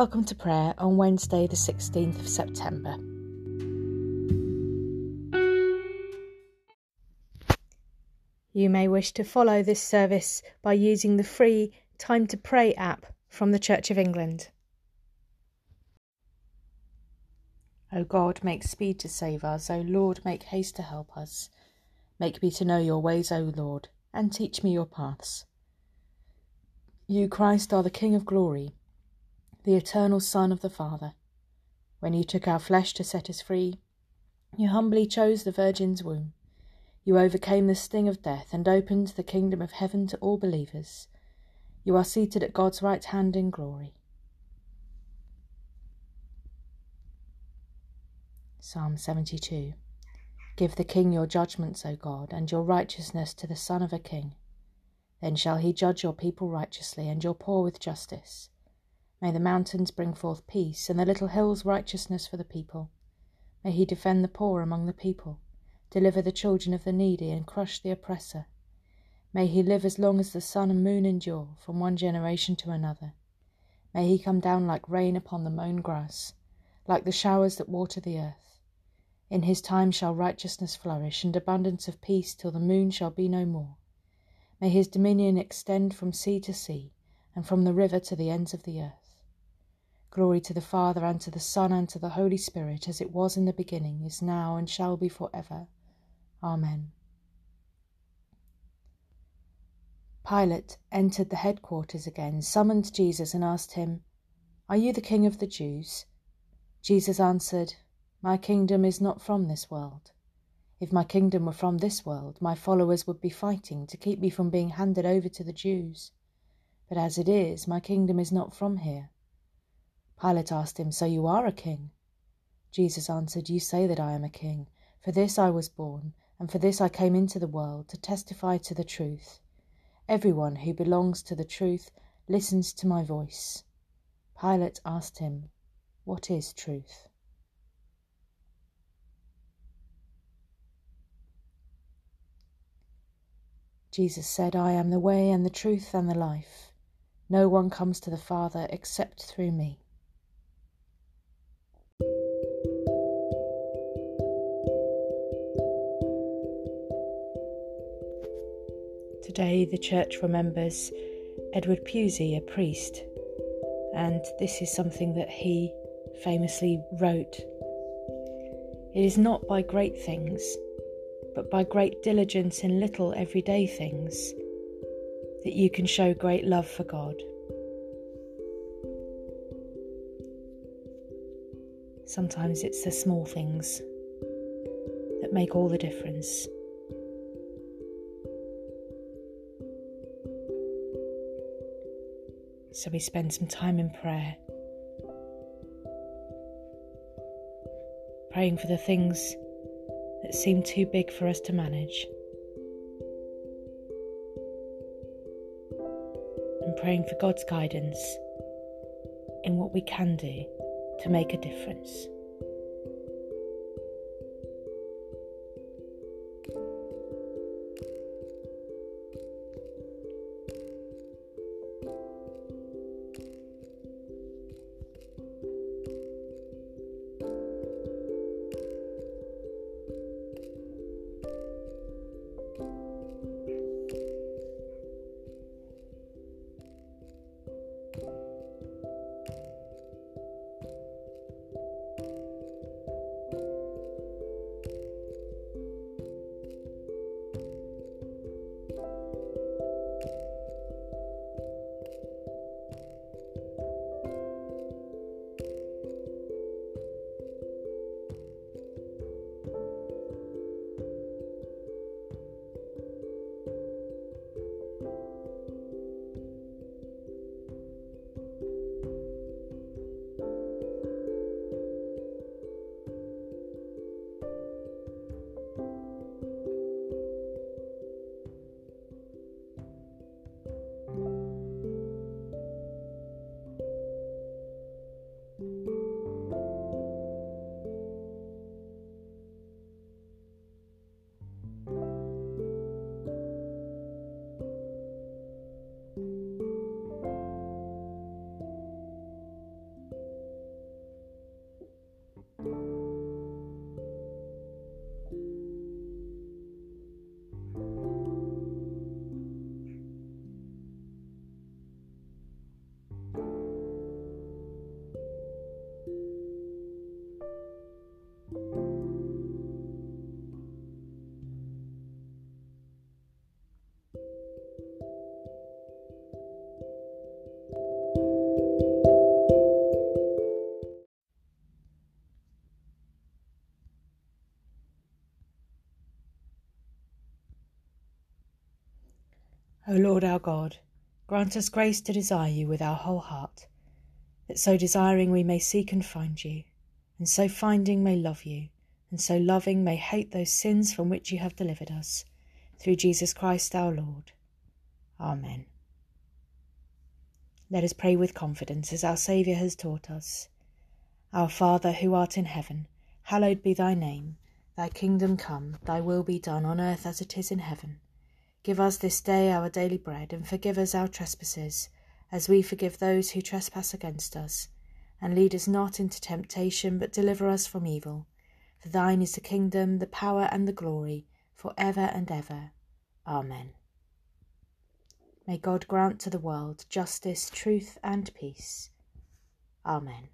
Welcome to prayer on Wednesday, the 16th of September. You may wish to follow this service by using the free Time to Pray app from the Church of England. O God, make speed to save us. O Lord, make haste to help us. Make me to know your ways, O Lord, and teach me your paths. You, Christ, are the King of glory the eternal Son of the Father. When you took our flesh to set us free, you humbly chose the Virgin's womb. You overcame the sting of death and opened the kingdom of heaven to all believers. You are seated at God's right hand in glory. Psalm 72 Give the king your judgments, O God, and your righteousness to the son of a king. Then shall he judge your people righteously and your poor with justice. May the mountains bring forth peace, and the little hills righteousness for the people. May he defend the poor among the people, deliver the children of the needy, and crush the oppressor. May he live as long as the sun and moon endure, from one generation to another. May he come down like rain upon the mown grass, like the showers that water the earth. In his time shall righteousness flourish, and abundance of peace till the moon shall be no more. May his dominion extend from sea to sea, and from the river to the ends of the earth. Glory to the Father, and to the Son, and to the Holy Spirit, as it was in the beginning, is now, and shall be for ever. Amen. Pilate entered the headquarters again, summoned Jesus, and asked him, Are you the King of the Jews? Jesus answered, My kingdom is not from this world. If my kingdom were from this world, my followers would be fighting to keep me from being handed over to the Jews. But as it is, my kingdom is not from here. Pilate asked him, So you are a king? Jesus answered, You say that I am a king. For this I was born, and for this I came into the world, to testify to the truth. Everyone who belongs to the truth listens to my voice. Pilate asked him, What is truth? Jesus said, I am the way and the truth and the life. No one comes to the Father except through me. Today, the church remembers Edward Pusey, a priest, and this is something that he famously wrote. It is not by great things, but by great diligence in little everyday things that you can show great love for God. Sometimes it's the small things that make all the difference. So we spend some time in prayer, praying for the things that seem too big for us to manage, and praying for God's guidance in what we can do to make a difference. O Lord our God, grant us grace to desire you with our whole heart, that so desiring we may seek and find you, and so finding may love you, and so loving may hate those sins from which you have delivered us, through Jesus Christ our Lord. Amen. Let us pray with confidence as our Saviour has taught us. Our Father, who art in heaven, hallowed be thy name. Thy kingdom come, thy will be done on earth as it is in heaven. Give us this day our daily bread, and forgive us our trespasses, as we forgive those who trespass against us. And lead us not into temptation, but deliver us from evil. For thine is the kingdom, the power, and the glory, for ever and ever. Amen. May God grant to the world justice, truth, and peace. Amen.